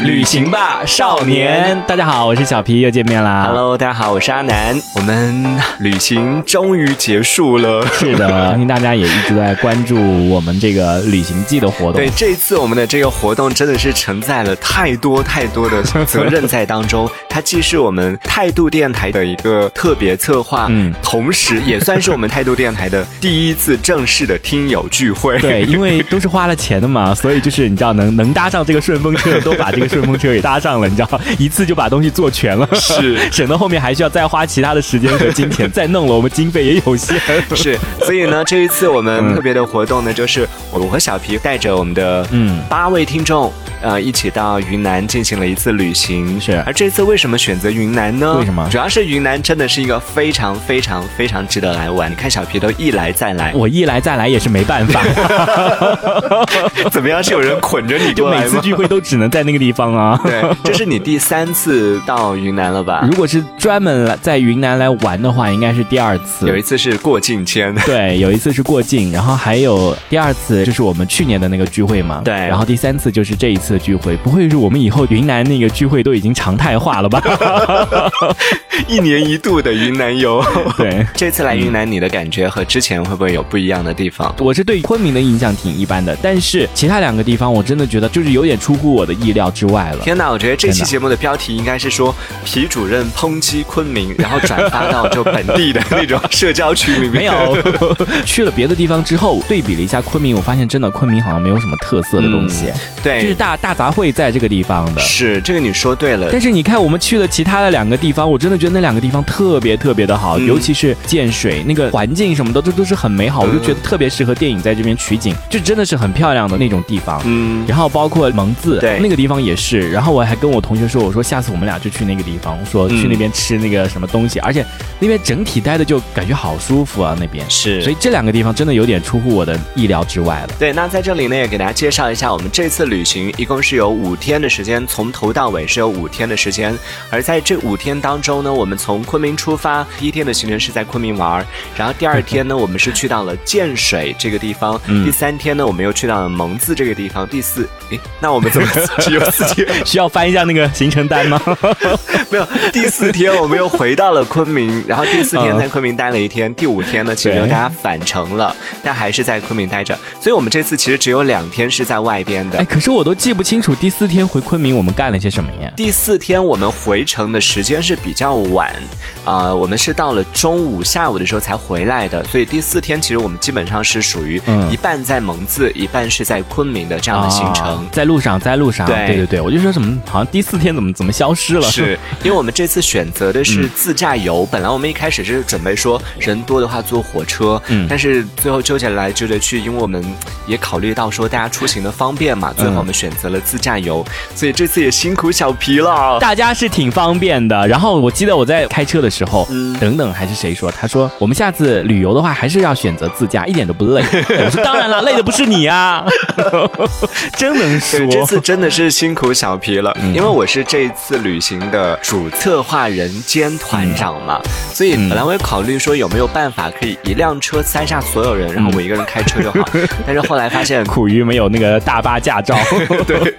旅行吧，少年！大家好，我是小皮，又见面啦。Hello，大家好，我是阿南。我们旅行终于结束了。是的，相信大家也一直在关注我们这个旅行季的活动。对，这一次我们的这个活动真的是承载了太多太多的责任在当中。它既是我们态度电台的一个特别策划，嗯嗯，同时也算是我们态度电台的第一次正式的听友聚会。对，因为都是花了钱的嘛，所以就是你知道能能搭上这个顺风车，都把这个顺风车给搭上了，你知道吗，一次就把东西做全了，是 省得后面还需要再花其他的时间和金钱再弄了，我们经费也有限。是，所以呢，这一次我们特别的活动呢，就是我和小皮带着我们的嗯八位听众，呃，一起到云南进行了一次旅行。是而这次为什么选择云南呢？为什么主要是云南真的是一个非常非常非常值得来玩。你看小皮都一来再来，我一来再来也是没办法，怎么样？是有人捆着你就？每次聚会都只能在那个地方啊。对，这是你第三次到云南了吧？如果是专门来在云南来玩的话，应该是第二次。有一次是过境签。对，有一次是过境，然后还有第二次就是我们去年的那个聚会嘛。对然后第三次就是这一次的聚会，不会是我们以后云南那个聚会都已经常态化了吧？一年一度的云南游。对。这次来云南，你的感觉和之前会不会有不一样的地方？我是对昆明的印象挺一般的，但是其他两个地方我真的觉得就是有点出乎我的意料之外了。天哪，我觉得这期节目的标题应该是说皮主任抨击昆明，然后转发到就本地的那种社交群里面。没有，去了别的地方之后，对比了一下昆明，我发现真的昆明好像没有什么特色的东西，对，就是大大杂烩在这个地方的。是这个你说对了。但是你看，我们去了其他的两个地方，我真的觉得那两个地方特别特别的好，嗯尤其是建水那个环境什么的，都都是很美好，嗯我就觉得特别适合电影在这边取景，就真的是很漂亮的那种地方。嗯，然后包括蒙自，对那个地方也是。然后我还跟我同学说，我说下次我们俩就去那个地方，说嗯去那边吃那个什么东西，而且那边整体待的就感觉好舒服啊，那边。是，所以这两个地方真的有点出乎我的意料之外了。对，那在这里呢，也给大家介绍一下，我们这次旅行一共是有五天的时间，从头到尾是有五天的时间。而在这五天当中呢，我们从昆明出发，第一天的行程是在昆明玩儿，然后第二天呢，我们是去到了建水这个地方，嗯第三天呢，我们又去到了蒙自这个地方，第四，诶，那我们怎么只有四天？需要翻一下那个行程单吗？没有，第四天我们又回到了昆明，然后第四天嗯在昆明待了一天，第五天呢，其实对大家返程了，但还是在昆明待着，所以我们这次其实只有两天是在外边的哎，。可是我都记不清楚第四天回昆明我们干了些什么呀？第四天我们回程的时间是比较晚，啊、我们是到了中午、下午的时候才回来的，所以第四天其实我们基本上是属于嗯一半在蒙自，一半是在昆明的这样的行程。啊在路上，在路上，对对对对，我就说怎么好像第四天怎么怎么消失了？是 因为我们这次选择的嗯是自驾游，本来我们一开始是准备说人多的话坐火车，嗯但是最后纠结来纠结去，因为我们也考虑到说大家出行的方便嘛，最后我们选择了自驾游，所以这次也辛苦小皮了。大家是挺方便的。然后我记得我在开车的时候，嗯等等还是谁说，他说我们下次旅游的话还是要选择自驾，一点都不累。我说当然了，累的不是你啊，真能说，。这次真的是辛苦小皮了，嗯。因为我是这一次旅行的主策划人兼团长嘛，所以嗯本来我也考虑说有没有办法可以一辆车塞下所有人，然后我一个人开车就好，但是后来发现苦于没有那个大巴驾照，对，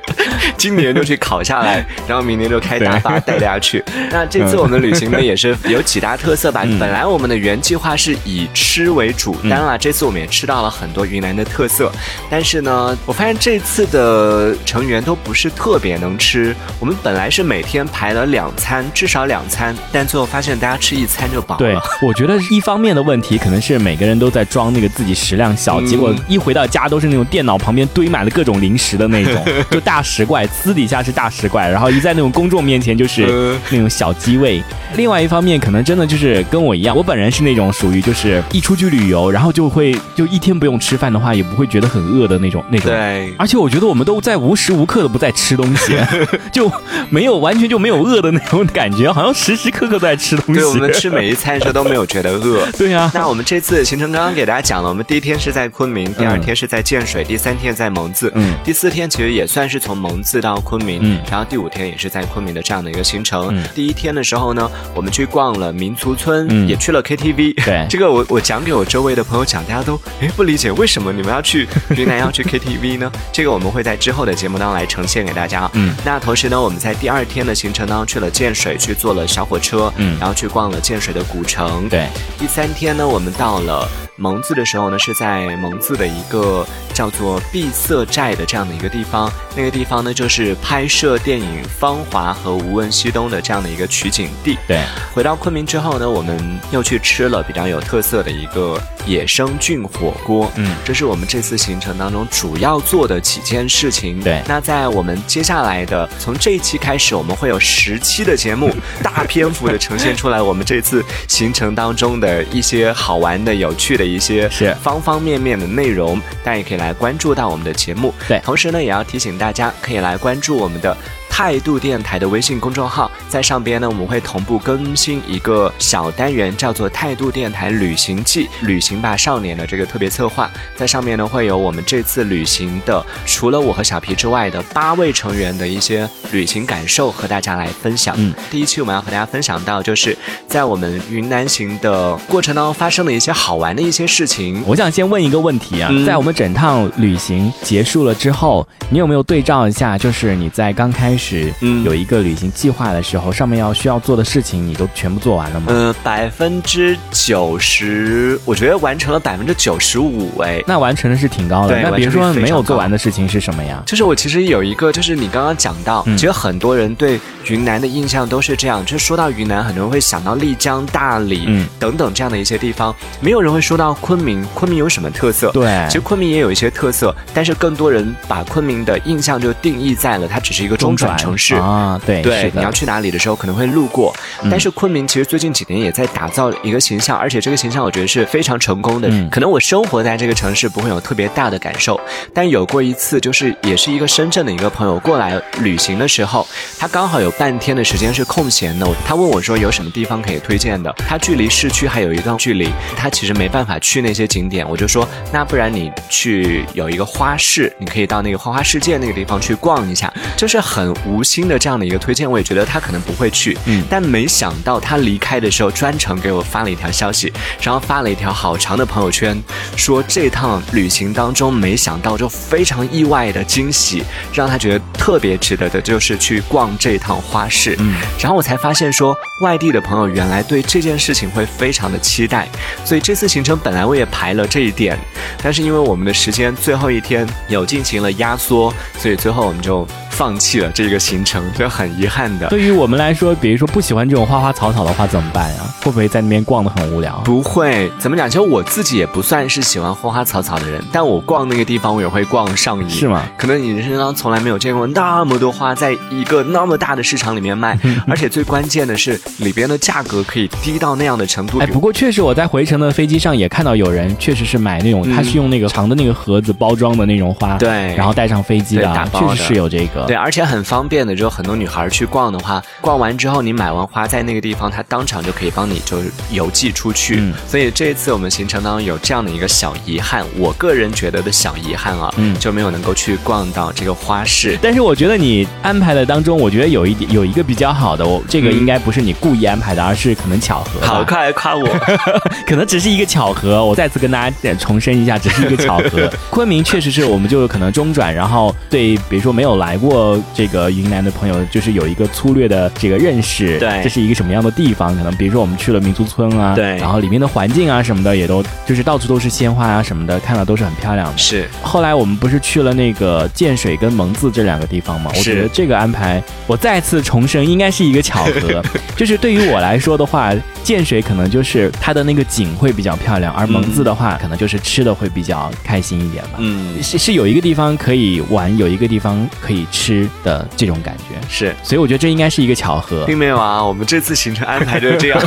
今年就去考下来，然后明年就开大巴带大家去。那这次我们旅行呢，也是有几大特色吧。嗯。本来我们的原计划是以吃为主，当然了，这次我们也吃到了很多云南的特色。但是呢，我发现这次的成员都不是特别能吃。我们本来是每天排了两餐，至少两餐，但最后发现大家吃一餐就饱了对了。，我觉得一方面的问题可能是每个人都在装那个自己食量小，嗯结果一回到家都是那种电脑旁边堆满了各种零食的那种，就大食怪，私底下是大食怪，然后一在那种公众面前就是嗯那种小鸡胃。另外一方面，可能真的就是跟我一样，我本人是那种属于就是一出去旅游，然后就会就一天不用吃饭的话，也不会觉得很饿的那种那种。对，而且我觉得我们都在无时无刻的不在吃东西，就没有完全就没有饿的那种感觉，好像时时刻刻都在吃东西。对我们吃每一餐的时候都没有觉得饿。对啊，那我们这次行程刚刚给大家讲了，我们第一天是在昆明，第二天是在建水，第三天在蒙自，嗯第四天其实也算算是从蒙自到昆明，嗯然后第五天也是在昆明的这样的一个行程。嗯第一天的时候呢，我们去逛了民族村，嗯也去了 KTV。对 这个我我讲给我周围的朋友讲，大家都哎不理解为什么你们要去云南要去 KTV 呢？这个我们会在之后的节目当中来呈现给大家。嗯，那同时呢，我们在第二天的行程当中去了建水，去坐了小火车，嗯然后去逛了建水的古城。对，第三天呢，我们到了蒙自的时候呢，是在蒙自的一个叫做碧色寨的这样的一个地方。那个地方呢，就是拍摄电影《芳华》和《无问西东》的这样的一个取景地。对，回到昆明之后呢，我们又去吃了比较有特色的一个野生菌火锅。嗯这是我们这次行程当中主要做的几件事情。对那在我们接下来的从这一期开始，我们会有十期的节目，大篇幅的呈现出来我们这次行程当中的一些好玩的、有趣的一些是方方面面的内容，大家也可以来关注到我们的节目。对同时呢，也要提醒大家可以来关注我们的。态度电台的微信公众号，在上边呢，我们会同步更新一个小单元，叫做“态度电台旅行记”，旅行吧少年的这个特别策划，在上面呢会有我们这次旅行的，除了我和小皮之外的八位成员的一些旅行感受和大家来分享。嗯，第一期我们要和大家分享到，就是在我们云南行的过程当中发生的一些好玩的一些事情。我想先问一个问题啊，嗯在我们整趟旅行结束了之后，你有没有对照一下？就是你在刚开始嗯有一个旅行计划的时候，上面要需要做的事情，你都全部做完了吗？呃，百分之九十，我觉得完成了百分之九十五。哎，那完成的是挺高的。那比如说没有做完的事情是什么呀？就是我其实有一个，就是你刚刚讲到，嗯其实很多人对云南的印象都是这样，就说到云南，很多人会想到丽江、大理、嗯等等这样的一些地方，没有人会说到昆明。昆明有什么特色？对其实昆明也有一些特色，但是更多人把昆明的印象就定义在了它只是一个中转城市。啊，对，对你要去哪里的时候可能会路过，嗯但是昆明其实最近几年也在打造一个形象，而且这个形象我觉得是非常成功的。嗯可能我生活在这个城市不会有特别大的感受，但有过一次，就是也是一个深圳的一个朋友过来旅行的时候，他刚好有半天的时间是空闲的，他问我说有什么地方可以推荐的？他距离市区还有一段距离，他其实没办法去那些景点，我就说那不然你去有一个花市，你可以到那个花花世界那个地方去逛一下，就是很无心的这样的一个推荐，我也觉得他可能不会去，嗯。但没想到他离开的时候专程给我发了一条消息，然后发了一条好长的朋友圈，说这趟旅行当中没想到就非常意外的惊喜，让他觉得特别值得的就是去逛这趟花市。嗯，然后我才发现说，外地的朋友原来对这件事情会非常的期待，所以这次行程本来我也排了这一点，但是因为我们的时间最后一天有进行了压缩，所以最后我们就放弃了这个行程，就很遗憾的。对于我们来说，比如说不喜欢这种花花草草的话，怎么办呀？会不会在那边逛的很无聊？不会，怎么讲？其实我自己也不算是喜欢花花草草的人，但我逛那个地方，我也会逛上瘾。是吗？可能你人生当中从来没有见过那么多花在一个那么大的市场里面卖，而且最关键的是里边的价格可以低到那样的程度。哎，不过确实我在回程的飞机上也看到有人确实是买那种，嗯他是用那个长的那个盒子包装的那种花，对然后带上飞机的确实是有这个。对，而且很方便的，就很多女孩去逛的话，逛完之后你买完花在那个地方，它当场就可以帮你就是邮寄出去。嗯所以这一次我们行程当中有这样的一个小遗憾，我个人觉得的小遗憾啊，嗯就没有能够去逛到这个花市。但是我觉得你安排的当中，我觉得有一点有一个比较好的，我这个嗯应该不是你故意安排的，而是可能巧合。好，快来夸我！可能只是一个巧合。我再次跟大家呃重申一下，只是一个巧合。昆明确实是我们就可能中转，然后对，比如说没有来过这个云南的朋友，就是有一个粗略的这个认识，对这是一个什么样的地方？可能比如说我们去了民族村啊，对然后里面的环境啊什么的也都就是到处都是鲜花啊什么的，看了都是很漂亮的。是后来我们不是去了那个建水跟蒙自这两个地方吗？我觉得这个安排，我再次重申，应该是一个巧合。就是对于我来说的话，建水可能就是它的那个景会比较漂亮，而蒙自的话，可能就是吃的会比较开心一点吧。嗯，是是有一个地方可以玩，有一个地方可以吃的这种感觉，是。所以我觉得这应该是一个巧合。并没有啊，我们这次行程安排就是这样，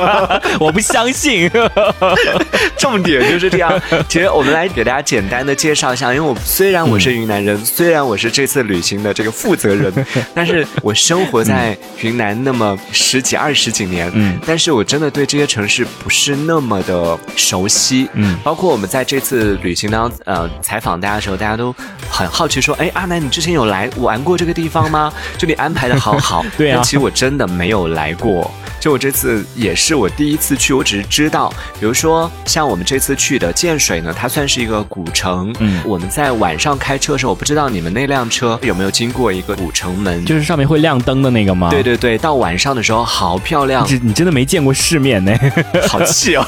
我不相信。重点就是这样。其实我们来给大家简单的介绍一下，因为我虽然我是云南人，虽然我是这次旅行的这个负责人，但是我生活在云南那么十几二十几年，嗯但是我我真的对这些城市不是那么的熟悉。嗯包括我们在这次旅行当中，呃，采访大家的时候，大家都很好奇说，哎，阿南，你之前有来玩过这个地方吗？这里安排的好好。对啊但其实我真的没有来过。就我这次也是我第一次去，我只是知道，比如说像我们这次去的建水呢，它算是一个古城。嗯我们在晚上开车的时候，我不知道你们那辆车有没有经过一个古城门。就是上面会亮灯的那个吗？对对对，到晚上的时候好漂亮，你你真的没见过世面呢。好气哦。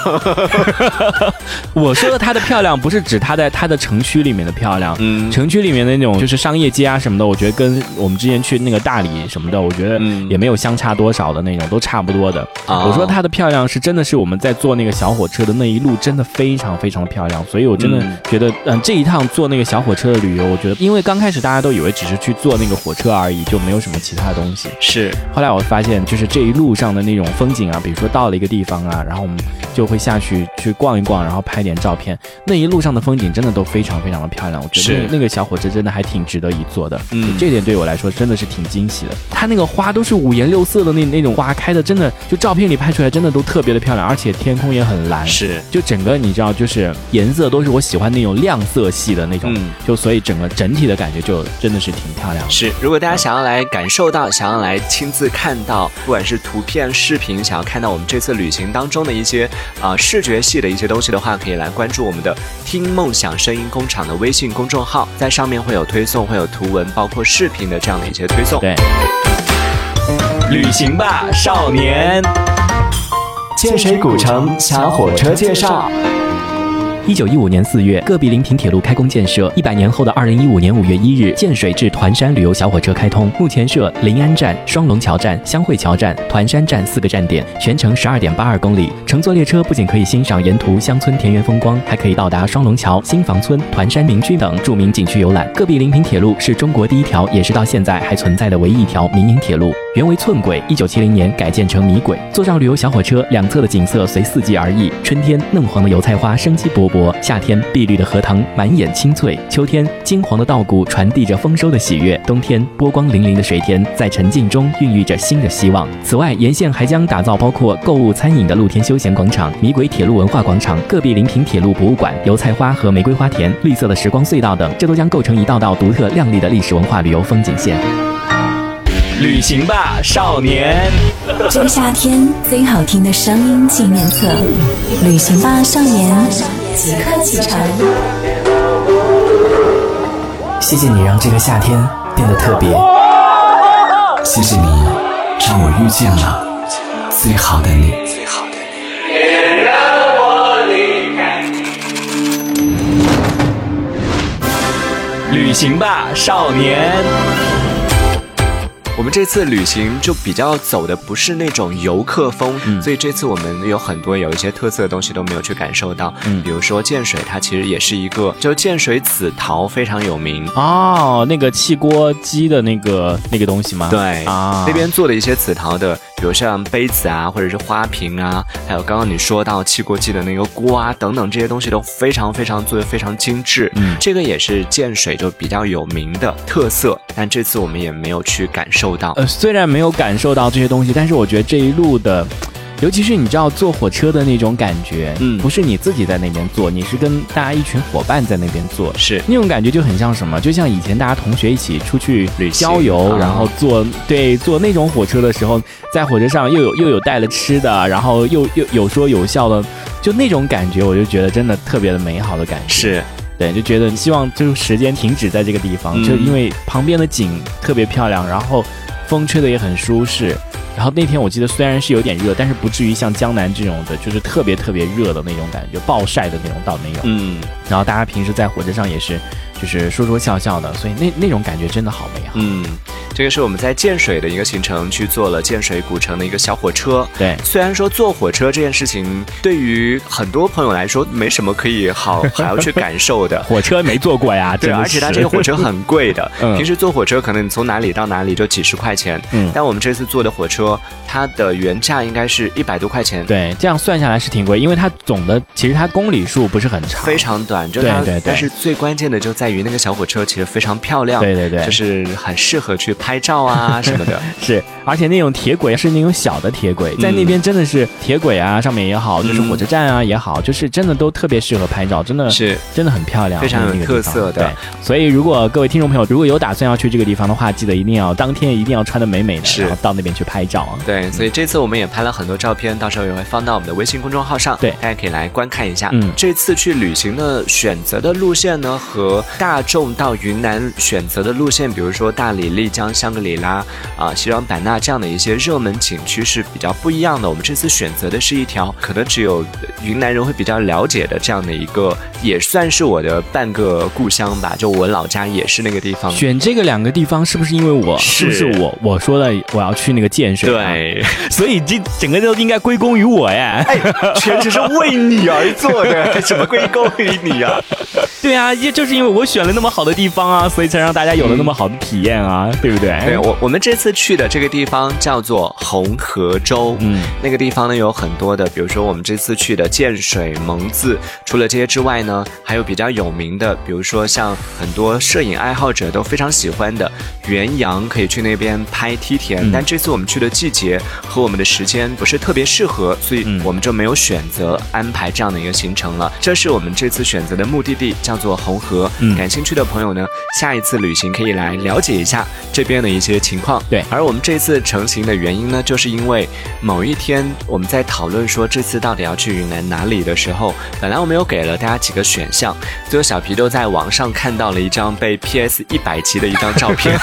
我说的它的漂亮，不是指它在它的城区里面的漂亮，嗯城区里面的那种就是商业街啊什么的，我觉得跟我们之前去那个大理什么的，我觉得嗯也没有相差多少的那种，都差不多的。啊我说它的漂亮是真的是我们在坐那个小火车的那一路真的非常非常漂亮，所以我真的嗯觉得，嗯，这一趟坐那个小火车的旅游，我觉得因为刚开始大家都以为只是去坐那个火车而已，就没有什么其他的东西。是后来我发现，就是这一路上的那种风景啊，比如说到了一个地方啊，然后我们就会下去去逛一逛，然后拍点照片。那一路上的风景真的都非常非常的漂亮，我觉得那个小火车真的还挺值得一坐的。嗯这点对我来说真的是挺惊喜的。它那个花都是五颜六色的那那种花开的，真的就照片里拍出来真的都特别的漂亮，而且天空也很蓝。是，就整个你知道，就是颜色都是我喜欢那种亮色系的那种，嗯就所以整个整体的感觉就真的是挺漂亮的。是，如果大家想要来感受到，想要来亲自看到，不管是图片、视频，想要看到我们这次旅行当中的一些啊、呃视觉系的一些东西的话，可以来关注我们的“听梦想声音工厂”的微信公众号，在上面会有推送，会有图文，包括视频的这样的一些推送。对，旅行吧，少年。建水古城小火车介绍。一九一五年四月，戈壁临平铁路开工建设。一百年后的二零一五年五月一日，建水至团山旅游小火车开通。目前设临安站、双龙桥站、湘汇桥站、团山站四个站点，全程十二点八二公里。乘坐列车不仅可以欣赏沿途乡村田园风光，还可以到达双龙桥、新房村、团山民居等著名景区游览。戈壁临平铁路是中国第一条，也是到现在还存在的唯一一条民营铁路。原为寸轨，一九七零年改建成米轨。坐上旅游小火车，两侧的景色随四季而异。春天，嫩黄的油菜花生机勃勃；夏天，碧绿的荷塘满眼青翠；秋天，金黄的稻谷传递着丰收的喜悦；冬天，波光粼粼的水田在沉静中孕育着新的希望。此外，沿线还将打造包括购物、餐饮的露天休闲广场、米轨铁路文化广场、戈壁临平铁路博物馆、油菜花和玫瑰花田、绿色的时光隧道等，这都将构成一道道独特亮丽的历史文化旅游风景线。旅行吧，少年。这个夏天最好听的声音纪念册，旅行吧少年，即刻启程。谢谢你让这个夏天变得特别，谢谢你让我遇见了最好的你。旅行吧，少年。我们这次旅行就比较走的不是那种游客风，嗯所以这次我们有很多有一些特色的东西都没有去感受到。嗯比如说建水，它其实也是一个，就建水紫陶非常有名。哦，那个汽锅鸡的那个那个东西吗？对啊，那边做的一些紫陶的，比如像杯子啊，或者是花瓶啊，还有刚刚你说到汽锅鸡的那个锅啊，等等这些东西都非常非常做的非常精致。嗯这个也是建水就比较有名的特色，但这次我们也没有去感受到。呃，虽然没有感受到这些东西，但是我觉得这一路的，尤其是你知道坐火车的那种感觉，嗯不是你自己在那边坐，你是跟大家一群伙伴在那边坐，是那种感觉就很像什么？就像以前大家同学一起出去旅行郊游，啊然后坐对坐那种火车的时候，在火车上又有又有带了吃的，然后又又有说有笑的，就那种感觉，我就觉得真的特别的美好的感觉。是，对，就觉得希望就是时间停止在这个地方，嗯就因为旁边的景特别漂亮，然后风吹的也很舒适。然后那天我记得虽然是有点热，但是不至于像江南这种的，就是特别特别热的那种感觉，暴晒的那种倒没有。嗯，然后大家平时在火车上也是，就是说说笑笑的，所以那那种感觉真的好美好。嗯，这个是我们在建水的一个行程，去坐了建水古城的一个小火车。对，虽然说坐火车这件事情对于很多朋友来说没什么可以好还要去感受的，火车没坐过呀，对，而且它这个火车很贵的。嗯平时坐火车可能你从哪里到哪里就几十块钱，嗯但我们这次坐的火车，它的原价应该是一百多块钱，对，这样算下来是挺贵，因为它总的其实它公里数不是很长，非常短。就它，对对对但是最关键的就在于那个小火车其实非常漂亮，对对对。就是很适合去拍照啊 什么的。是，而且那种铁轨是那种小的铁轨，在那边真的是铁轨啊，上面也好，就是火车站啊也好，就是真的都特别适合拍照，真的是。真的很漂亮，非常有特色的，所以如果各位听众朋友如果有打算要去这个地方的话，记得一定要当天一定要穿的美美的，然后到那边去拍照啊。对，所以这次我们也拍了很多照片，到时候也会放到我们的微信公众号上，对。大家可以来观看一下。嗯。这次去旅行的选择的路线呢，和大众到云南选择的路线，比如说大理、丽江、香格里拉啊、西双版纳这样的一些热门景区是比较不一样的。我们这次选择的是一条可能只有云南人会比较了解的这样的一个，也算是我的半个故乡吧，就我老家也是那个地方。选这个两个地方是不是因为我 是不是我我说的我要去那个建水？，对，所以这整个都应该归功于我呀。哎，全程是为你而做的，怎么归功于你啊？对啊，也就是因为我选了那么好的地方啊，所以才让大家有了那么好的体验啊，对不对？对我，我们这次去的这个地方叫做红河州，嗯，那个地方呢有很多的，比如说我们这次去的建水、蒙自，除了这些之外呢，还有比较有名的，比如说像很多摄影爱好者都非常喜欢的元阳，可以去那边拍梯田。嗯但这次我们去的季节和我们的时间不是特别适合，所以嗯我们就没有选择安排这样的一个行程了。这是我们这次选择的目的地，叫做红河。嗯感兴趣的朋友呢，下一次旅行可以来了解一下这边的一些情况。对而我们这次成型的原因呢，就是因为某一天我们在讨论说这次到底要去云南哪里的时候，本来我们有给了大家几个选项，最后小皮都在网上看到了一张被 PS 一百级的一张照片，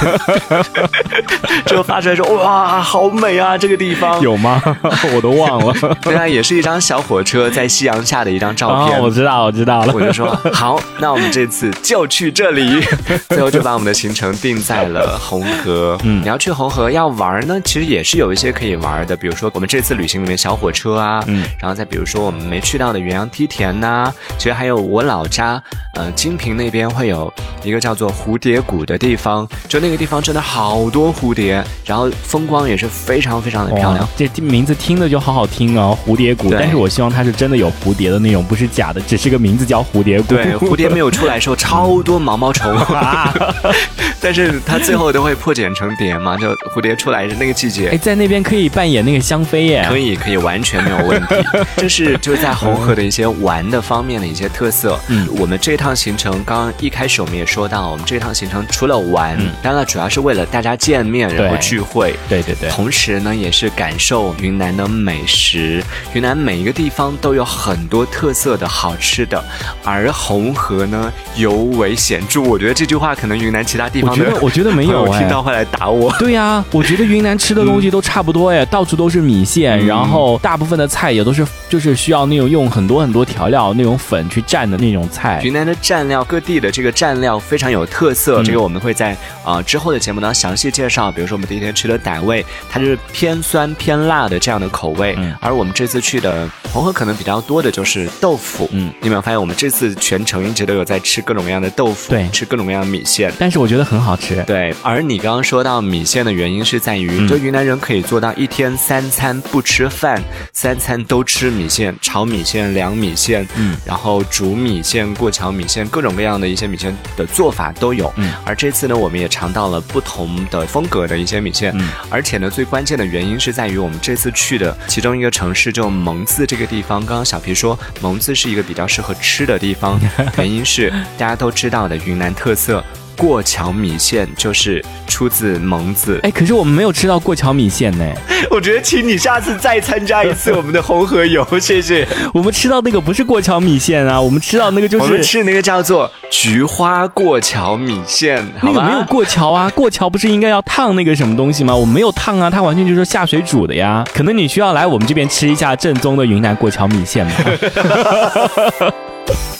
就 发出来说哇，好美啊，这个地方。有吗？我都忘了。对啊，也是一张小火车在夕阳下的一张照片。哦，我知道，我知道了。我就说好，那我们这次就去这里，最后就把我们的行程定在了红河。嗯，你要去红河要玩呢，其实也是有一些可以玩的，比如说我们这次旅行里面小火车啊，嗯，然后再比如说我们没去到的元阳梯田呐、其实还有我老家呃金平那边会有一个叫做蝴蝶谷的地方，就那个地方真的好多蝴蝶，然后风光也是非常非常的漂亮哇。这名字听着就好好听哦，蝴蝶谷。对但是我希望它是真的有蝴蝶的那种，不是假的，只是个名字叫蝴蝶谷。对，蝴蝶没有出来的时候，超多毛毛虫，但是它最后都会破茧成蝶嘛。就蝴蝶出来是那个季节哎，，在那边可以扮演那个香妃耶。可以可以，完全没有问题。这是就是在红河的一些玩的方面的一些特色。嗯我们这趟行程刚刚一开始我们也说到，我们这趟行程除了玩，嗯当然了，主要是为了大家见面，然后聚会。对对对，同时呢，也是感受云南的美食。云南每一个地方都有很多特色的好吃的，而红河呢尤为显著。我觉得这句话可能云南其他地方的我觉得 我觉得没有哎听到会来打我。对呀、我觉得云南吃的东西都差不多哎，到处都是米线，嗯然后大部分的菜也都是就是需要那种用很多很多调料那种粉去蘸的那种菜。云南的蘸料，各地的这个蘸料非常有特色，嗯这个我们会在啊、呃之后的节目当中详细介绍。比如说我们第一天吃的傣味，它就是偏酸偏辣的这样的口味，嗯而我们这次去的红河可能比较多的就是豆腐。嗯，你有没有发现我们这次全程一直都有在吃各种各样的豆腐，对吃各种各样的米线。但是我觉得很好吃。对，而你刚刚说到米线的原因是在于，嗯就云南人可以做到一天三餐不吃饭，三餐都吃米线，炒米线、凉米线，嗯，然后煮米线、过桥米线，各种各样的一些米线的做法都有。嗯，而这次呢，我们也尝到了不同的风格的一些米线，嗯，而且呢，最关键的原因是在于我们这次去的其中一个城市，就蒙自这个地方。刚刚小皮说蒙自是一个比较适合吃的地方，原因是大家都知道的云南特色。过桥米线就是出自蒙自，哎，可是我们没有吃到过桥米线呢。我觉得请你下次再参加一次我们的红河游，谢谢。我们吃到那个不是过桥米线啊，我们吃到那个就我们是吃那个叫做菊花过桥米线？那个没有过桥啊，过桥不是应该要烫那个什么东西吗？我们没有烫啊，它完全就是下水煮的呀。可能你需要来我们这边吃一下正宗的云南过桥米线吧。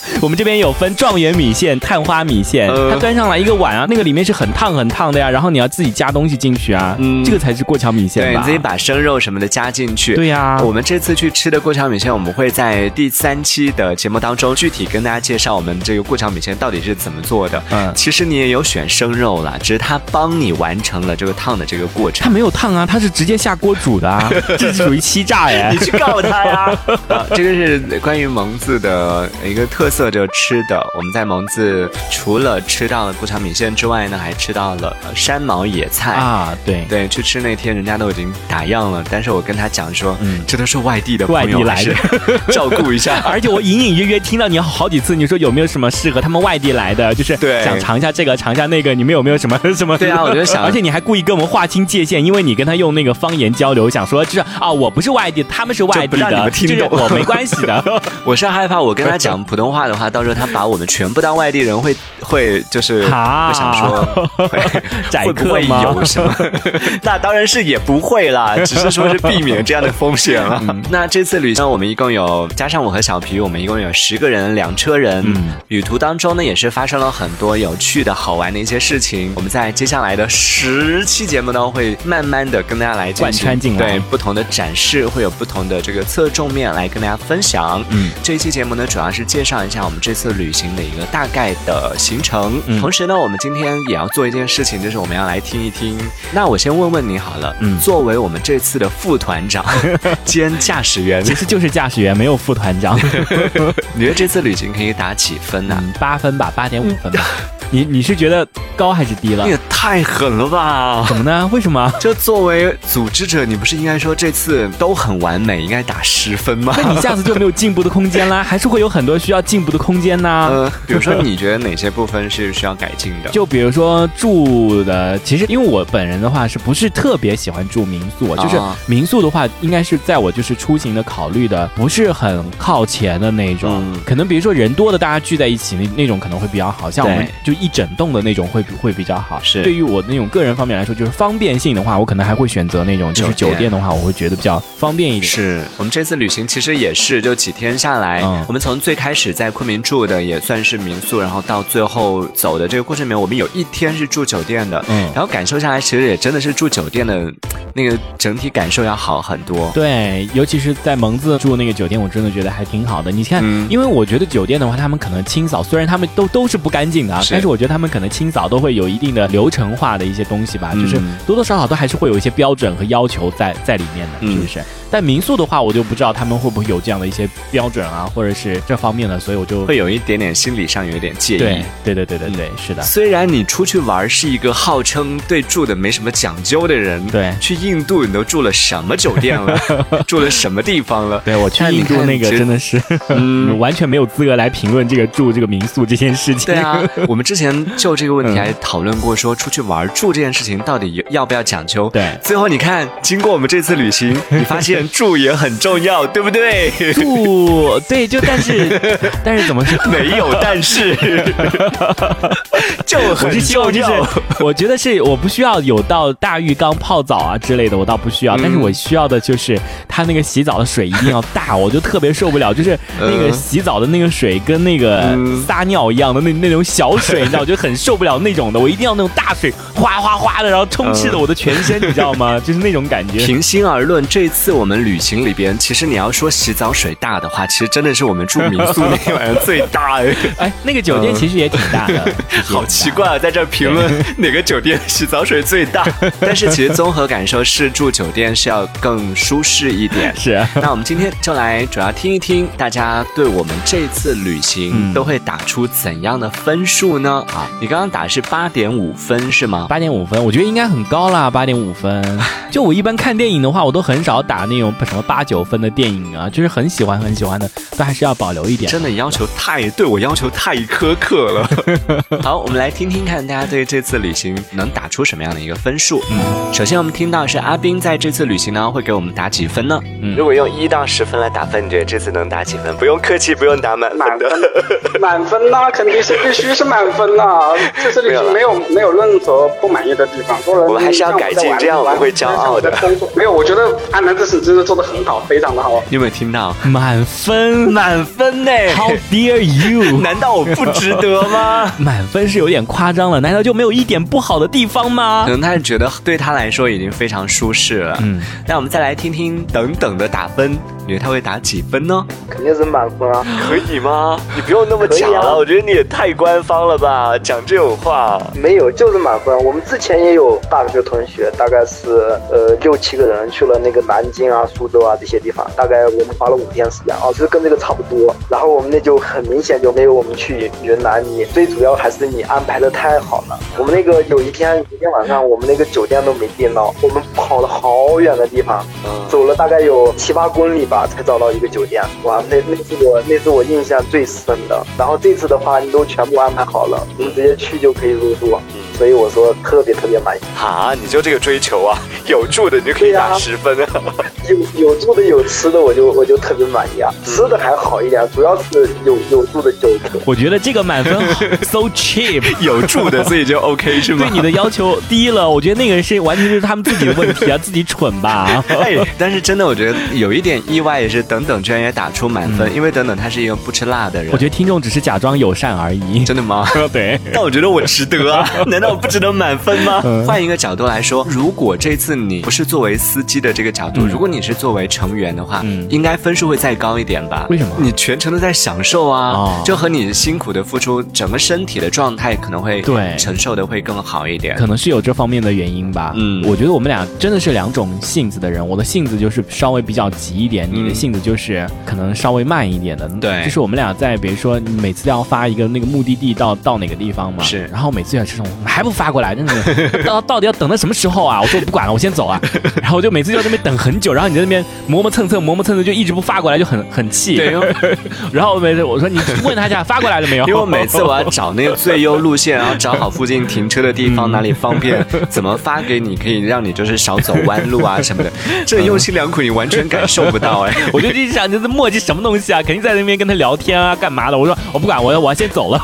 我们这边有分状元米线、探花米线，呃它端上来一个碗啊，那个里面是很烫很烫的呀，然后你要自己加东西进去啊，嗯这个才是过桥米线对，吧？你自己把生肉什么的加进去。对呀我们这次去吃的过桥米线，我们会在第三期的节目当中具体跟大家介绍我们这个过桥米线到底是怎么做的。嗯其实你也有选生肉了，只是它帮你完成了这个烫的这个过程它。没有烫啊，它是直接下锅煮的啊，这是属于欺诈呀你。去告他呀！啊，这个是关于蒙自的一个特色。色着吃的，我们在蒙自除了吃到了不长米线之外呢，还吃到了呃山毛野菜。啊，对。对，去吃那天人家都已经打烊了，但是我跟他讲说，嗯，这都是外地的朋友，外地来的 照顾一下。而且我隐隐约约听到你好几次，你说有没有什么适合他们外地来的，就是对想尝一下这个，尝一下那个，你们有没有什么什么？对啊我就想 而且你还故意跟我们划清界限，因为你跟他用那个方言交流，想说就是啊，我不是外地，他们是外地的就是我没关系的。我是害怕我跟他讲普通话的话，到时候他把我们全部当外地人会 会就是啊会想说会宰会不 会有什么？那当然是也不会啦，只是说是避免这样的风险了。嗯那这次旅行我们一共有加上我和小皮，我们一共有十个人，两车人。嗯旅途当中呢，也是发生了很多有趣的好玩的一些事情。我们在接下来的十期节目呢，会慢慢的跟大家来进行贯穿进来对不同的展示，会有不同的这个侧重面来跟大家分享。嗯，这一期节目呢，主要是介绍一下我们这次旅行的一个大概的行程。嗯同时呢，我们今天也要做一件事情，就是我们要来听一听。那我先问问你好了，嗯作为我们这次的副团长 兼驾驶员，其实就是驾驶员，没有副团长。你觉得这次旅行可以打几分呢、嗯，八分吧，八点五分吧。你你是觉得高还是低了你？也太狠了吧！怎么呢？为什么？就作为组织者，你不是应该说这次都很完美，应该打十分吗？那你下次就没有进步的空间啦，还是会有很多需要进步的空间呢？呃，比如说你觉得哪些部分是需要改进的？就比如说住的，其实因为我本人的话是不是特别喜欢住民宿？就是啊民宿的话，应该是在我就是出行的考虑的，不是很靠前的那种。嗯可能比如说人多的，大家聚在一起那那种可能会比较好，像我们就一整栋的那种会会比较好。是对于我那种个人方面来说，就是方便性的话，我可能还会选择那种就是酒店的话，我会觉得比较方便一点。是我们这次旅行其实也是，就几天下来，嗯我们从最开始在昆明住的也算是民宿，然后到最后走的这个过程里面，我们有一天是住酒店的，嗯然后感受下来，其实也真的是住酒店的那个整体感受要好很多。对，尤其是在蒙自住那个酒店，我真的觉得还挺好的。你看，嗯因为我觉得酒店的话，他们可能清扫，虽然他们都都是不干净的啊，是但是我觉得他们可能清扫都会有一定的流程化的一些东西吧，嗯就是多多少少都还是会有一些标准和要求在在里面的，嗯是不是？但民宿的话，我就不知道他们会不会有这样的一些标准啊，或者是这方面的，所以我就会有一点点心理上有一点介意。对对对对对对，是的。虽然你出去玩是一个号称对住的没什么讲究的人，对去印度你都住了什么酒店了，住了什么地方了？对我去印度那个真的是，嗯 完全没有资格来评论这个住这个民宿这件事情。对啊，我们之前就这个问题嗯还讨论过，说出去玩住这件事情到底要不要讲究？对最后你看，经过我们这次旅行，你发现住也很重要，对不对？住对，就但是 但是怎么说？没有但是，就我很是希望就是。，我觉得是我不需要有到大浴缸泡澡啊之类的，我倒不需要。嗯但是我需要的就是它那个洗澡的水一定要大，我就特别受不了，就是那个嗯洗澡的那个水跟那个嗯撒尿一样的那那种小水，你知道，我就很受不了那种的。我一定要那种大水，哗哗哗的，然后充斥着我的全身，你知道吗？就是那种感觉。平心而论，这次我们旅行里边，其实你要说洗澡水大的话，其实真的是我们住民宿那天晚上最大哎。哎，那个酒店 其实也挺大的，好奇怪啊，在这儿评论哪个酒店洗澡水最大。但是其实综合感受是住酒店是要更舒适一点。是啊那我们今天就来主要听一听大家对我们这次旅行嗯都会打出怎样的分数呢？啊，你刚刚打是八点五分是吗？八点五分，我觉得应该很高啦，八点五分。就我一般看电影的话，我都很少打那种什么八九分的电影啊，就是很喜欢很喜欢的，都还是要保留一点。真的要求太对我要求太苛刻了。好，我们来听听看大家对这次旅行能打出什么样的一个分数。嗯，首先我们听到是阿斌在这次旅行呢会给我们打几分呢？嗯如果用一到十分来打分，你觉得这次能打几分？不用客气，不用打满分的。满分呐、肯定是必须是满分呐、这次旅行没有没有任何不满意的地方。我们还是要改进这样我们会骄傲的没有，我觉得安南这次真的做的很好，非常的好。你有没有听到？满分满分呢？，How dare you！难道我不值得吗？满分是有点夸张了，难道就没有一点不好的地方吗可？能他是觉得对他来说已经非常舒适了。嗯，那我们再来听听等等的打分。你觉得他会打几分呢？肯定是满分啊。可以吗？你不用那么假了，我觉得你也太官方了吧，讲这种话。没有，就是满分。我们之前也有大学同学，大概是呃六七个人去了那个南京啊、苏州啊这些地方，大概我们花了五天时间啊，其实跟这个差不多。然后我们那就很明显就没有我们去云南，你最主要还是你安排的太好了。我们那个有一天有一天晚上，我们那个酒店都没订到，我们跑了好远的地方，走了大概有七八公里吧，啊才找到一个酒店。哇，那那是我那是我印象最深的。然后这次的话，你都全部安排好了，你直接去就可以入住。所以我说特别特别满意。啊，你就这个追求啊，有住的你就可以打十分啊。有有住的有吃的，我就我就特别满意啊。吃的还好一点，主要是有有住的就。我觉得这个满分 so cheap，有住的所以就 OK 是吗？对你的要求低了，我觉得那个人是完全是他们自己的问题啊，自己蠢吧。哎，但是真的我觉得有一点意外，也是等等居然也打出满分，因为等等他是一个不吃辣的人。我觉得听众只是假装友善而已。真的吗？对。但我觉得我值得啊，难道我不值得满分吗？换一个角度来说，如果这次你不是作为司机的这个角度，如果你是作为成员的话，应该分数会再高一点吧？为什么？你全程都在享受啊，就和你辛苦的付出，整个身体的状态可能会对承受的会更好一点。可能是有这方面的原因吧。嗯，我觉得我们俩真的是两种性子的人。我的性子就是稍微比较急一点，你的性子就是可能稍微慢一点的。对，就是我们俩在比如说每次都要发一个那个目的地到到哪个地方嘛，是，然后每次要这种还不发过来，真的。到到底要等到什么时候啊？我说我不管了，我先走啊。然后我就每次就在那边等很久，然后你在那边磨磨蹭蹭，磨磨蹭蹭就一直不发过来，就很很气。对。然后每次我说你问他一下发过来了没有？因为我每次我要找那个最优路线，然后找好附近停车的地方，哪里方便，怎么发给你，可以让你就是少走弯路啊什么的。这用心良苦你完全感受不到哎。我就一直想，这是墨迹什么东西啊？肯定在那边跟他聊天啊，干嘛的？我说我不管，我要我要先走了。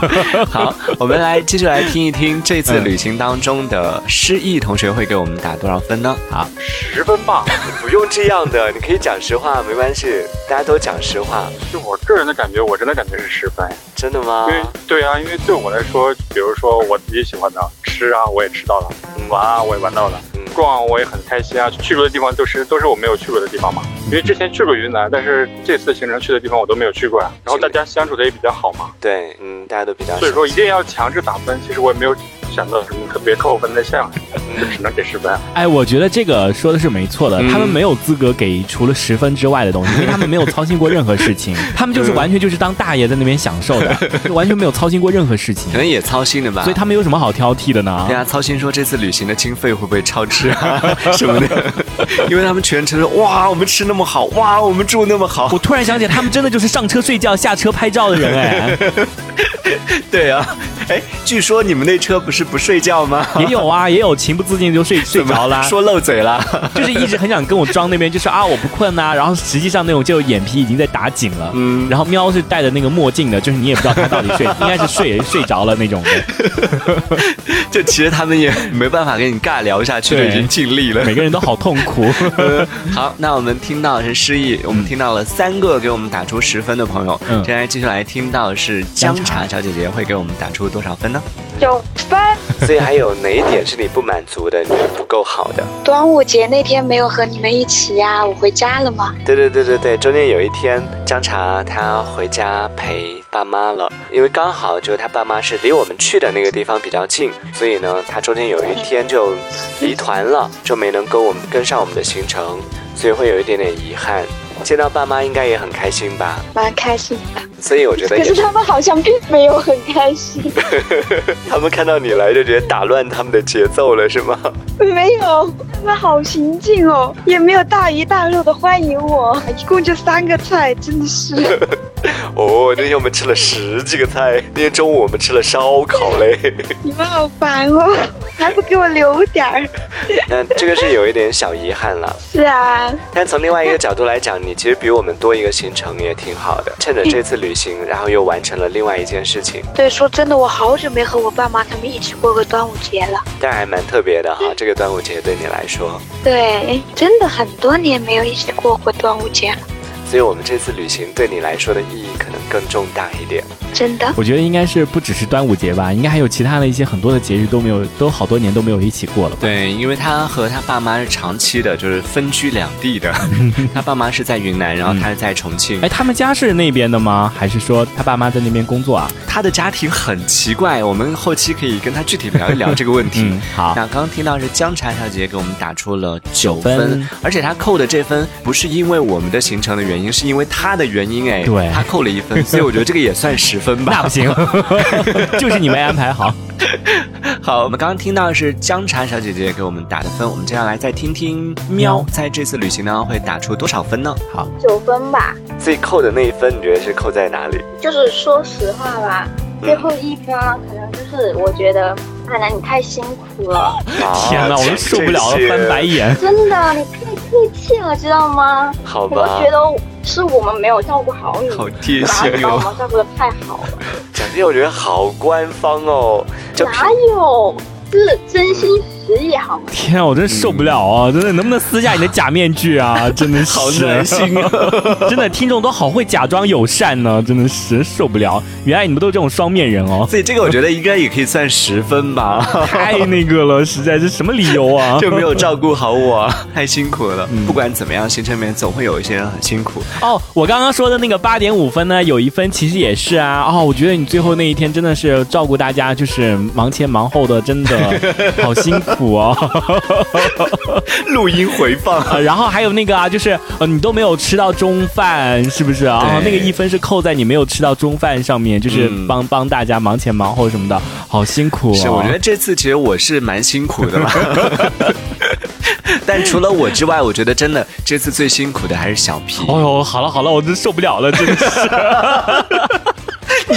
好，我们来继续来听一听这次旅行当中的失忆同学会给我们打多少分呢？好，十分吧，不用这样的，你可以讲实话，没关系，大家都讲实话。就我个人的感觉，我真的感觉是十分，真的吗？因为对啊，因为对我来说，比如说我自己喜欢的吃啊，我也吃到了；玩啊，我也玩到了；逛我也很开心啊。去过的地方都是都是我没有去过的地方嘛。因为之前去过云南，但是这次行程去的地方我都没有去过呀。然后大家相处的也比较好嘛。对，嗯，大家都比较。所以说一定要强制打分，其实我也没有。想到什么特别扣分的项，就只能给十分。哎，我觉得这个说的是没错的，他们没有资格给除了十分之外的东西，因为他们没有操心过任何事情，他们就是完全就是当大爷在那边享受的，就完全没有操心过任何事情。可能也操心的吧，所以他们有什么好挑剔的呢？对啊，操心说这次旅行的经费会不会超支啊 什么的，因为他们全程说哇，我们吃那么好，哇，我们住那么好。我突然想起来，他们真的就是上车睡觉，下车拍照的人哎。对啊，哎，据说你们那车不是不睡觉吗？也有啊，也有情不自禁就睡睡着了，说漏嘴了，就是一直很想跟我装那边，就是啊我不困呐，然后实际上那种就眼皮已经在打紧了，嗯，然后喵是戴着那个墨镜的，就是你也不知道他到底睡，应该是睡睡着了那种的，就其实他们也没办法跟你尬聊下去，已经尽力了，每个人都好痛苦。好，那我们听到是失忆，我们听到了三个给我们打出十分的朋友，嗯，接下来继续来听到是姜茶小姐姐会给我们打出多少分呢？九分。所以还有哪一点是你不满足的？你觉得不够好的？端午节那天没有和你们一起呀，我回家了吗？对对对对对，中间有一天姜茶他回家陪爸妈了，因为刚好就是他爸妈是离我们去的那个地方比较近，所以呢，他中间有一天就离团了，就没能跟我们跟上我们的行程，所以会有一点点遗憾。见到爸妈应该也很开心吧？蛮开心的。所以我觉得，可是他们好像并没有很开心。他们看到你来就觉得打乱他们的节奏了，是吗？没有，他们好平静哦，也没有大鱼大肉的欢迎我，一共就三个菜，真的是。哦，那天我们吃了十几个菜，那天中午我们吃了烧烤嘞。你们好烦哦，还不给我留点儿。那这个是有一点小遗憾了。是啊。但从另外一个角度来讲，你其实比我们多一个行程也挺好的。趁着这次旅行，然后又完成了另外一件事情。对，说真的，我好久没和我爸妈他们一起过过端午节了。但还蛮特别的哈，这个端午节对你来说。对，真的很多年没有一起过过端午节了。所以我们这次旅行对你来说的意义可能更重大一点。真的。我觉得应该是不只是端午节吧，应该还有其他的一些很多的节日都没有，都好多年都没有一起过了。对，因为他和他爸妈是长期的，就是分居两地的。他爸妈是在云南，然后他是在重庆。哎，他们家是那边的吗？还是说他爸妈在那边工作啊？他的家庭很奇怪，我们后期可以跟他具体聊一聊这个问题。嗯，好。那刚刚听到是姜茶小姐给我们打出了九分，而且她扣的这分不是因为我们的行程的原因，是因为她的原因。哎，对，她扣了一分，所以我觉得这个也算十分吧。那不行，就是你没安排好。好，我们刚刚听到的是江茶小姐姐给我们打的分，我们接下来再听听喵在这次旅行呢会打出多少分呢？好，九分吧。最扣的那一分，你觉得是扣在哪里？就是说实话吧，最后一分可能就是我觉得，可能你太辛苦了。天哪，我都受不了了，翻白眼。真的，你太客气了，知道吗？好吧。我觉得是我们没有照顾好你，好贴心哦，把我们照顾的太好了。蒋姐，我觉得好官方哦。哪有？是真心实意好吗？天啊，我真受不了啊！真的，能不能撕下你的假面具啊？真的是好暖心啊！真的，听众都好会假装友善呢，真的是受不了。原来你们都是这种双面人哦。所以这个我觉得应该也可以算十分吧。太那个了，实在是什么理由啊？就没有照顾好我，太辛苦了。不管怎么样，行程里面总会有一些人很辛苦。哦，我刚刚说的那个八点五分呢，有一分其实也是啊。哦，我觉得你最后那一天真的是照顾大家，就是忙前忙后的，真的。好辛苦哦！录音回放，然后还有那个啊，就是呃，你都没有吃到中饭，是不是啊？那个一分是扣在你没有吃到中饭上面，就是帮帮大家忙前忙后什么的，好辛苦。是，我觉得这次其实我是蛮辛苦的吧。但除了我之外，我觉得真的这次最辛苦的还是小皮。哦呦，好了好了，我真受不了了，真的是。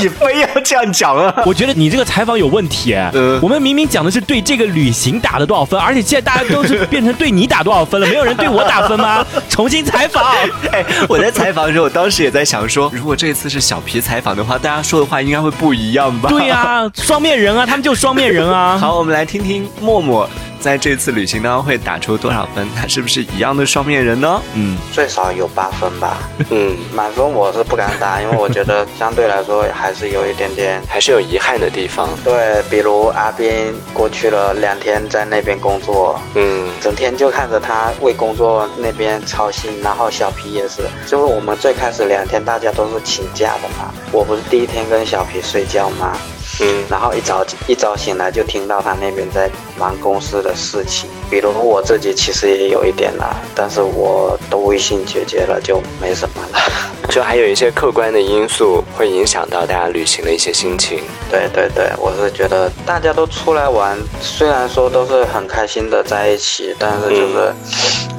你非要这样讲啊？我觉得你这个采访有问题。呃，我们明明讲的是对这个旅行打了多少分，而且现在大家都是变成对你打多少分了，没有人对我打分吗？重新采访。哎，我在采访的时候，我当时也在想说，如果这次是小皮采访的话，大家说的话应该会不一样吧？对呀，双面人啊，他们就双面人啊。好，我们来听听默默。在这次旅行当中会打出多少分？他 是不是一样的双面人呢？嗯，最少有八分吧。嗯，满分我是不敢打，因为我觉得相对来说还是有一点点，还是有遗憾的地方。对，比如阿斌过去了两天在那边工作，嗯，整天就看着他为工作那边操心，然后小皮也是，就是我们最开始两天大家都是请假的嘛，我不是第一天跟小皮睡觉吗？嗯，然后一早一早醒来就听到他那边在忙公司的事情，比如我自己其实也有一点啦，但是我都微信解决了，就没什么了。就还有一些客观的因素会影响到大家旅行的一些心情。对对对，我是觉得大家都出来玩，虽然说都是很开心的在一起，但是就是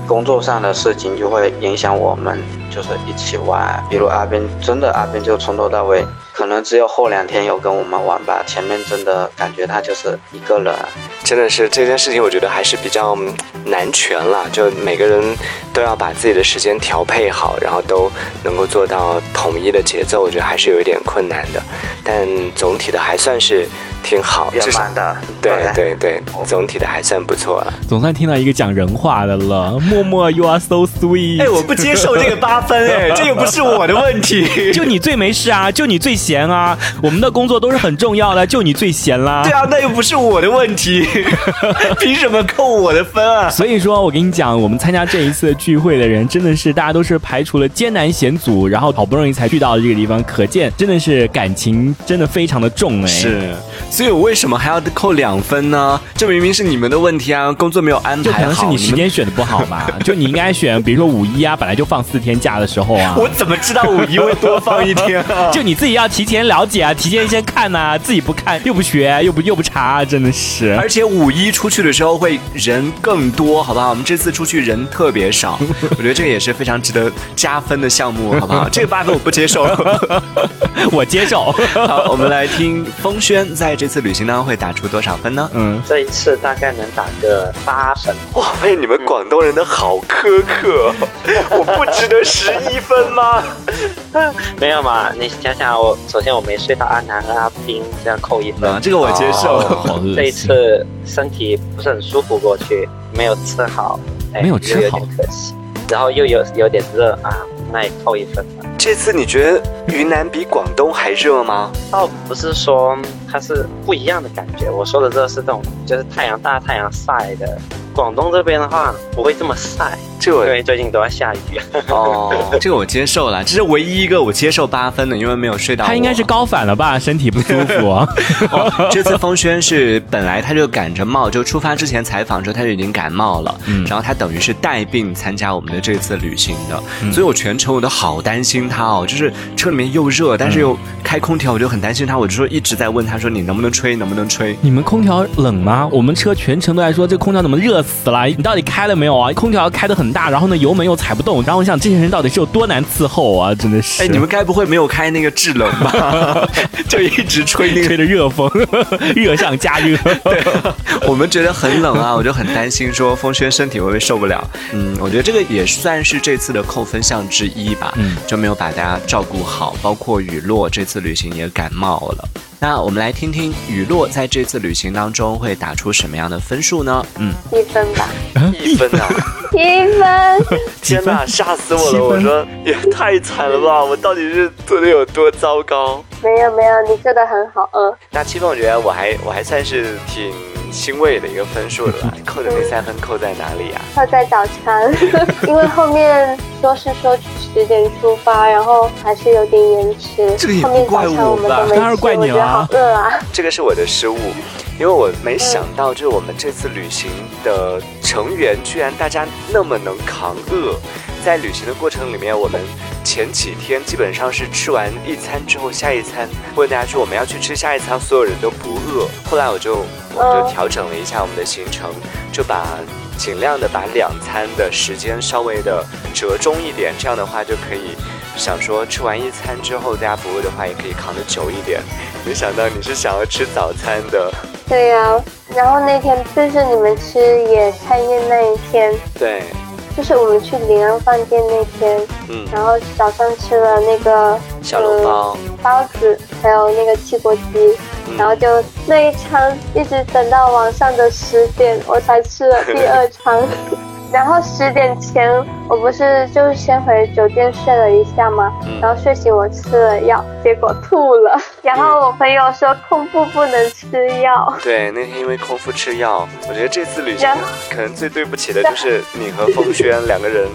工作上的事情就会影响我们，就是一起玩。比如阿斌，真的阿斌就从头到尾。可能只有后两天有跟我们玩吧，前面真的感觉他就是一个人，真的是这件事情，我觉得还是比较难全了。就每个人都要把自己的时间调配好，然后都能够做到统一的节奏，我觉得还是有一点困难的。但总体的还算是挺好，圆满的。对对对，总体的还算不错了。总算听到一个讲人话的了，默默，You are so sweet。哎，我不接受这个八分，哎，这又不是我的问题，就你最没事啊，就你最。闲啊，我们的工作都是很重要的，就你最闲啦。对啊，那又不是我的问题，凭什么扣我的分啊？所以说我跟你讲，我们参加这一次聚会的人，真的是大家都是排除了艰难险阻，然后好不容易才去到这个地方，可见真的是感情真的非常的重哎。是，所以我为什么还要扣两分呢？这明明是你们的问题啊，工作没有安排好，可能是你时间选的不好嘛？就你应该选，比如说五一啊，本来就放四天假的时候啊。我怎么知道五一会多放一天啊？就你自己要。提前了解啊，提前先看呐，自己不看又不学又不又不查，真的是。而且五一出去的时候会人更多，好不好？我们这次出去人特别少，我觉得这个也是非常值得加分的项目，好不好？这个八分我不接受，我接受。好，我们来听风轩在这次旅行当中会打出多少分呢？嗯，这一次大概能打个八分。哇，被你们广东人的好苛刻，我不值得十一分吗？没有嘛，你想想我。首先我没睡到阿南和阿斌，这样扣一分，这个我接受。这一次身体不是很舒服，过去没有吃好，没有吃好，有点可惜。然后又有有点热啊，那也扣一分。这次你觉得云南比广东还热吗？倒不是说它是不一样的感觉，我说的这是这种，就是太阳大、太阳晒的。广东这边的话不会这么晒，这因为最近都要下雨。哦，这个我接受了，这是唯一一个我接受八分的，因为没有睡到。他应该是高反了吧，身体不舒服。哦、这次风轩是本来他就赶着冒，就出发之前采访时候他就已经感冒了，嗯，然后他等于是带病参加我们的这次旅行的，嗯、所以我全程我都好担心他哦，就是车里面又热，但是又开空调，我就很担心他，我就说一直在问他说你能不能吹，能不能吹？你们空调冷吗？我们车全程都在说这空调怎么热死了，你到底开了没有啊？空调开的很大，然后呢油门又踩不动，然后我想这些人到底是有多难伺候啊？真的是。哎，你们该不会没有开那个制冷吧？就一直吹那个吹着热风，热上加热。对，我们觉得很冷啊，我就很担心说风轩身体会不会受不了。嗯，我觉得这个也算是这次的扣分项之一吧。嗯，就没有把大家照顾好，包括雨落这次旅行也感冒了。那我们来听听雨落在这次旅行当中会打出什么样的分数呢？嗯，一分吧。一分啊！一分！天哪，吓死我了！我说也太惨了吧！我到底是做的有多糟糕？没有没有，你做的很好。嗯。那七分，我觉得我还我还算是挺欣慰的一个分数了。扣的那三分扣在哪里呀？扣在早餐，因为后面说是说十点出发，然后还是有点延迟。这个也不怪我吧？当然怪你了。好饿啊！这个是我的失误。因为我没想到，就是我们这次旅行的成员，居然大家那么能扛饿。在旅行的过程里面，我们前几天基本上是吃完一餐之后，下一餐问大家说我们要去吃下一餐，所有人都不饿。后来我就我们就调整了一下我们的行程，就把尽量的把两餐的时间稍微的折中一点，这样的话就可以想说吃完一餐之后大家不饿的话，也可以扛得久一点。没想到你是想要吃早餐的。对呀，然后那天就是你们吃野餐宴那一天，对，就是我们去临安饭店那天，嗯，然后早上吃了那个小笼包、包子，还有那个汽锅鸡，然后就那一餐一直等到晚上的十点，我才吃了第二餐。然后十点前，我不是就先回酒店睡了一下吗？然后睡醒我吃了药，结果吐了。然后我朋友说空腹不能吃药。对，那天因为空腹吃药，我觉得这次旅行可能最对不起的就是你和风轩两个人，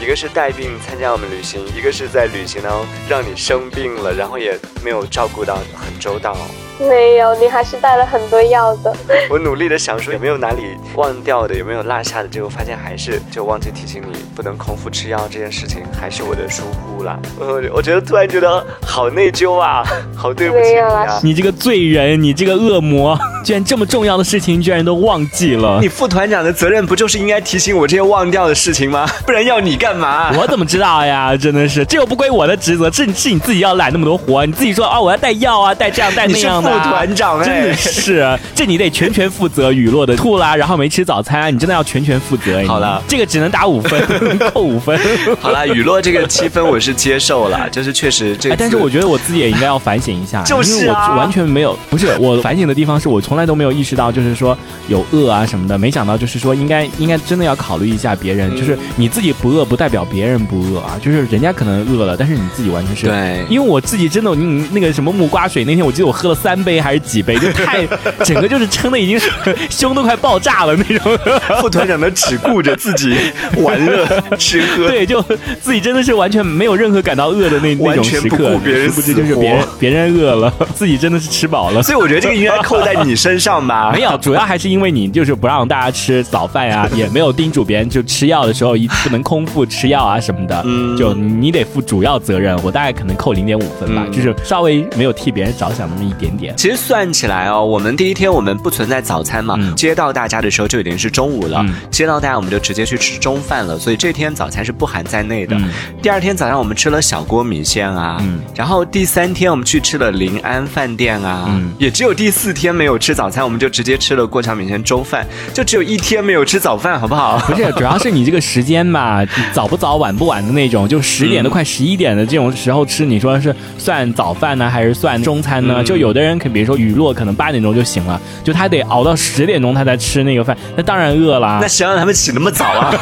一个是带病参加我们旅行，一个是在旅行当中让你生病了，然后也没有照顾到很周到。没有，你还是带了很多药的。我努力的想说有没有哪里忘掉的，有没有落下的，结果发现还是就忘记提醒你不能空腹吃药这件事情，还是我的疏忽了。我我觉得突然觉得好内疚啊，好对不起你啊！你这个罪人，你这个恶魔，居然这么重要的事情居然都忘记了。你副团长的责任不就是应该提醒我这些忘掉的事情吗？不然要你干嘛？我怎么知道呀？真的是，这又不归我的职责，是是你自己要揽那么多活，你自己说啊，我要带药啊，带这样带那样的。副团长，真的是，这你得全权负责。雨落的吐啦，然后没吃早餐，你真的要全权负责。好了，这个只能打五分，扣五分。好了，雨落这个七分我是接受了，就是确实这。但是我觉得我自己也应该要反省一下，就是我完全没有，不是我反省的地方是我从来都没有意识到，就是说有饿啊什么的，没想到就是说应该应该真的要考虑一下别人，就是你自己不饿不代表别人不饿啊，就是人家可能饿了，但是你自己完全是对，因为我自己真的，你那个什么木瓜水那天我记得我喝了三杯还是几杯，就太整个就是撑的已经是胸都快爆炸了那种。副团长的只顾着自己玩乐吃喝，对，就自己真的是完全没有任何感到饿的那那种时刻，别人不知就是别人别人饿了，自己真的是吃饱了。所以我觉得这个应该扣在你身上吧？没有，主要还是因为你就是不让大家吃早饭呀，也没有叮嘱别人就吃药的时候一不能空腹吃药啊什么的，就你得负主要责任。我大概可能扣零点五分吧，就是稍微没有替别人着想那么一点点。其实算起来哦，我们第一天我们不存在早餐嘛，接到大家的时候就已经是中午了，接到大家我们就直接去吃中饭了，所以这天早餐是不含在内的。第二天早上我们吃了小锅米线啊，然后第三天我们去吃了临安饭店啊，也只有第四天没有吃早餐，我们就直接吃了过桥米线粥饭，就只有一天没有吃早饭，好不好？不是，主要是你这个时间吧，早不早晚不晚的那种，就十点都快十一点的这种时候吃，你说是算早饭呢，还是算中餐呢？就有的人可比如说雨落可能八点钟就醒了，就他得熬到十点钟他才吃那个饭，那当然饿了。那谁让他们起那么早啊？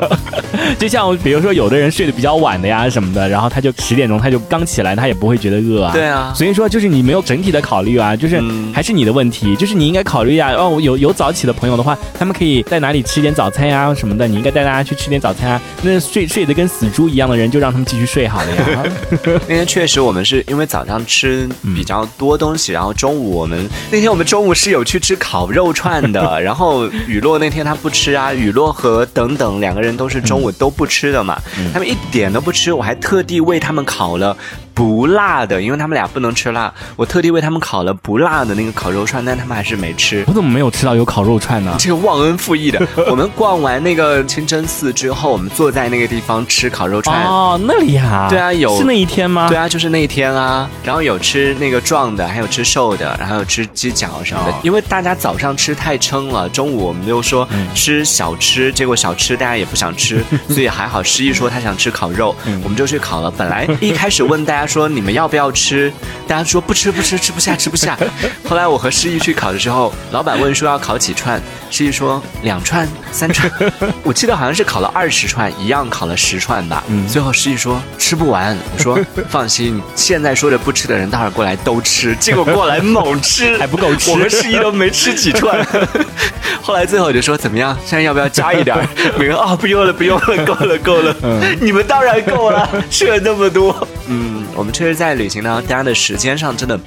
就像比如说有的人睡得比较晚的呀什么的，然后他就十点钟他就刚起来，他也不会觉得饿啊。对啊，所以说就是你没有整体的考虑啊，就是还是你的问题，就是你应该考虑呀。哦，有有早起的朋友的话，他们可以在哪里吃点早餐呀什么的，你应该带大家去吃点早餐啊。那睡睡得跟死猪一样的人，就让他们继续睡好了呀。那天确实我们是因为早上吃比较多东西，然后中午我们那天我们中午是有去吃烤肉串的，然后雨落那天他不吃啊，雨落和等等两个人都是中午都不吃的嘛，他们一点都不吃，我还特地为他们烤了。不辣的，因为他们俩不能吃辣，我特地为他们烤了不辣的那个烤肉串，但他们还是没吃。我怎么没有吃到有烤肉串呢？这个忘恩负义的。我们逛完那个清真寺之后，我们坐在那个地方吃烤肉串。哦，那里啊？对啊，有是那一天吗？对啊，就是那一天啊。然后有吃那个壮的，还有吃瘦的，然后有吃鸡脚什么的。因为大家早上吃太撑了，中午我们又说吃小吃，结果小吃大家也不想吃，所以还好诗意说他想吃烤肉，我们就去烤了。本来一开始问大家。说你们要不要吃？大家说不吃不吃吃不下吃不下。后来我和诗意去烤的时候，老板问说要烤几串，诗意说两串三串。我记得好像是烤了二十串，一样烤了十串吧。最后诗意说吃不完。我说放心，现在说着不吃的人，待会儿过来都吃。结果过来猛吃 还不够吃，我们诗意都没吃几串。后来最后我就说怎么样？现在要不要加一点？每个啊不用了不用了，够了够了。你们当然够了，吃了那么多。嗯。我们确实，在旅行呢，大家的时间上真的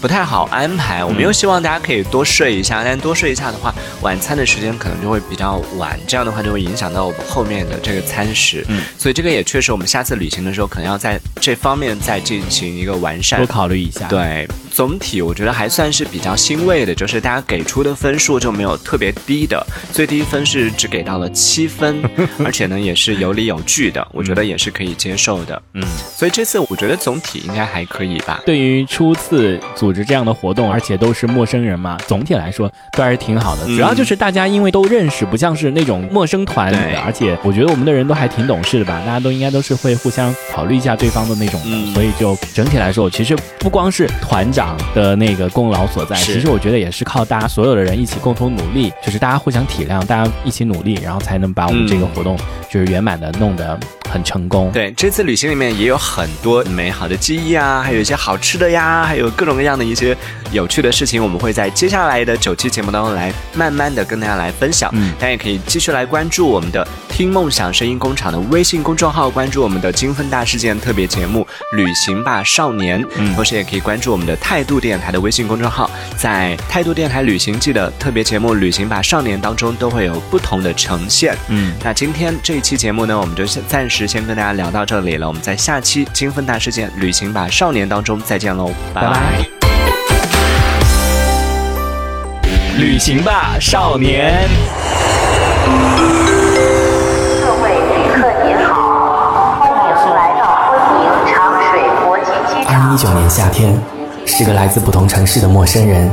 不太好安排。我们又希望大家可以多睡一下，但多睡一下的话，晚餐的时间可能就会比较晚，这样的话就会影响到我们后面的这个餐食。嗯，所以这个也确实，我们下次旅行的时候，可能要在这方面再进行一个完善，多考虑一下。对。总体我觉得还算是比较欣慰的，就是大家给出的分数就没有特别低的，最低分是只给到了七分，而且呢也是有理有据的，我觉得也是可以接受的。嗯，所以这次我觉得总体应该还可以吧。对于初次组织这样的活动，而且都是陌生人嘛，总体来说都还是挺好的。主要就是大家因为都认识，不像是那种陌生团里，而且我觉得我们的人都还挺懂事的吧，大家都应该都是会互相考虑一下对方的那种，所以就整体来说，其实不光是团长。的那个功劳所在，其实我觉得也是靠大家所有的人一起共同努力，就是大家互相体谅，大家一起努力，然后才能把我们这个活动就是圆满的弄得很成功。对，这次旅行里面也有很多美好的记忆啊，还有一些好吃的呀，还有各种各样的一些有趣的事情，我们会在接下来的九期节目当中来慢慢的跟大家来分享。嗯，大家也可以继续来关注我们的听梦想声音工厂的微信公众号，关注我们的精分大事件特别节目《旅行吧少年》，嗯同时也可以关注我们的态度电台的微信公众号，在态度电台旅行记的特别节目《旅行吧少年》当中都会有不同的呈现。嗯，那今天这一期节目呢，我们就先暂时先跟大家聊到这里了。我们在下期金分大事件《旅行吧少年》当中再见喽，拜拜！旅行吧少年。各位旅客您好，欢迎来到昆明长水国际机场。二零一九年夏天，是个来自不同城市的陌生人，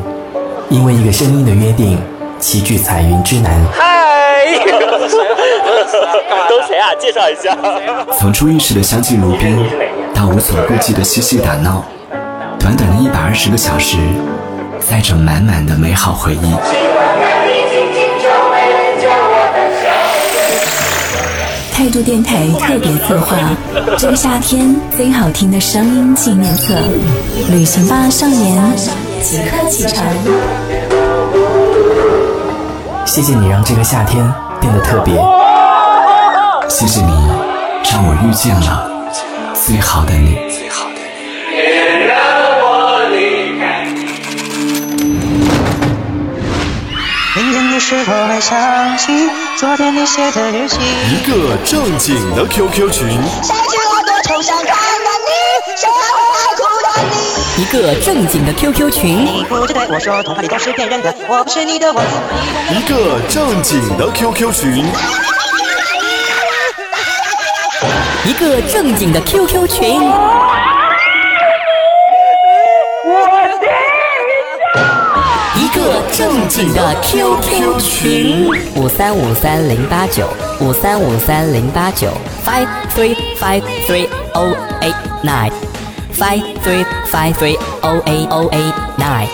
因为一个声音的约定，齐聚彩云之南。嗨，都谁啊？介绍一下。从初遇时的相敬如宾，到无所顾忌的嬉戏打闹，短短的一百二十个小时，载着满满的美好回忆。态度电台特别策划：这个夏天最好听的声音纪念册，旅行吧少年，即刻启程。谢谢你让这个夏天变得特别，谢谢你让我遇见了最好的你。明天你是否还想起昨天你写的日记？一个正经的 QQ 群。想起我多愁想看一个正经的 QQ 群。你不知对我说童话里都是骗人的，我不是你的王子。一个正经的 QQ 群。一个正经的 QQ 群。一个正经的 QQ 群五三五三零八九五三五三零八九 five three five three o eight nine five three five three o a o a nine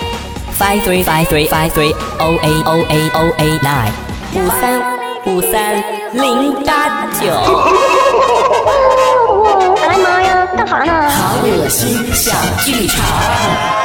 five three five three five three o a o a o a nine 五三五三零八九。来忙呀，干啥呢？好恶心，小剧场。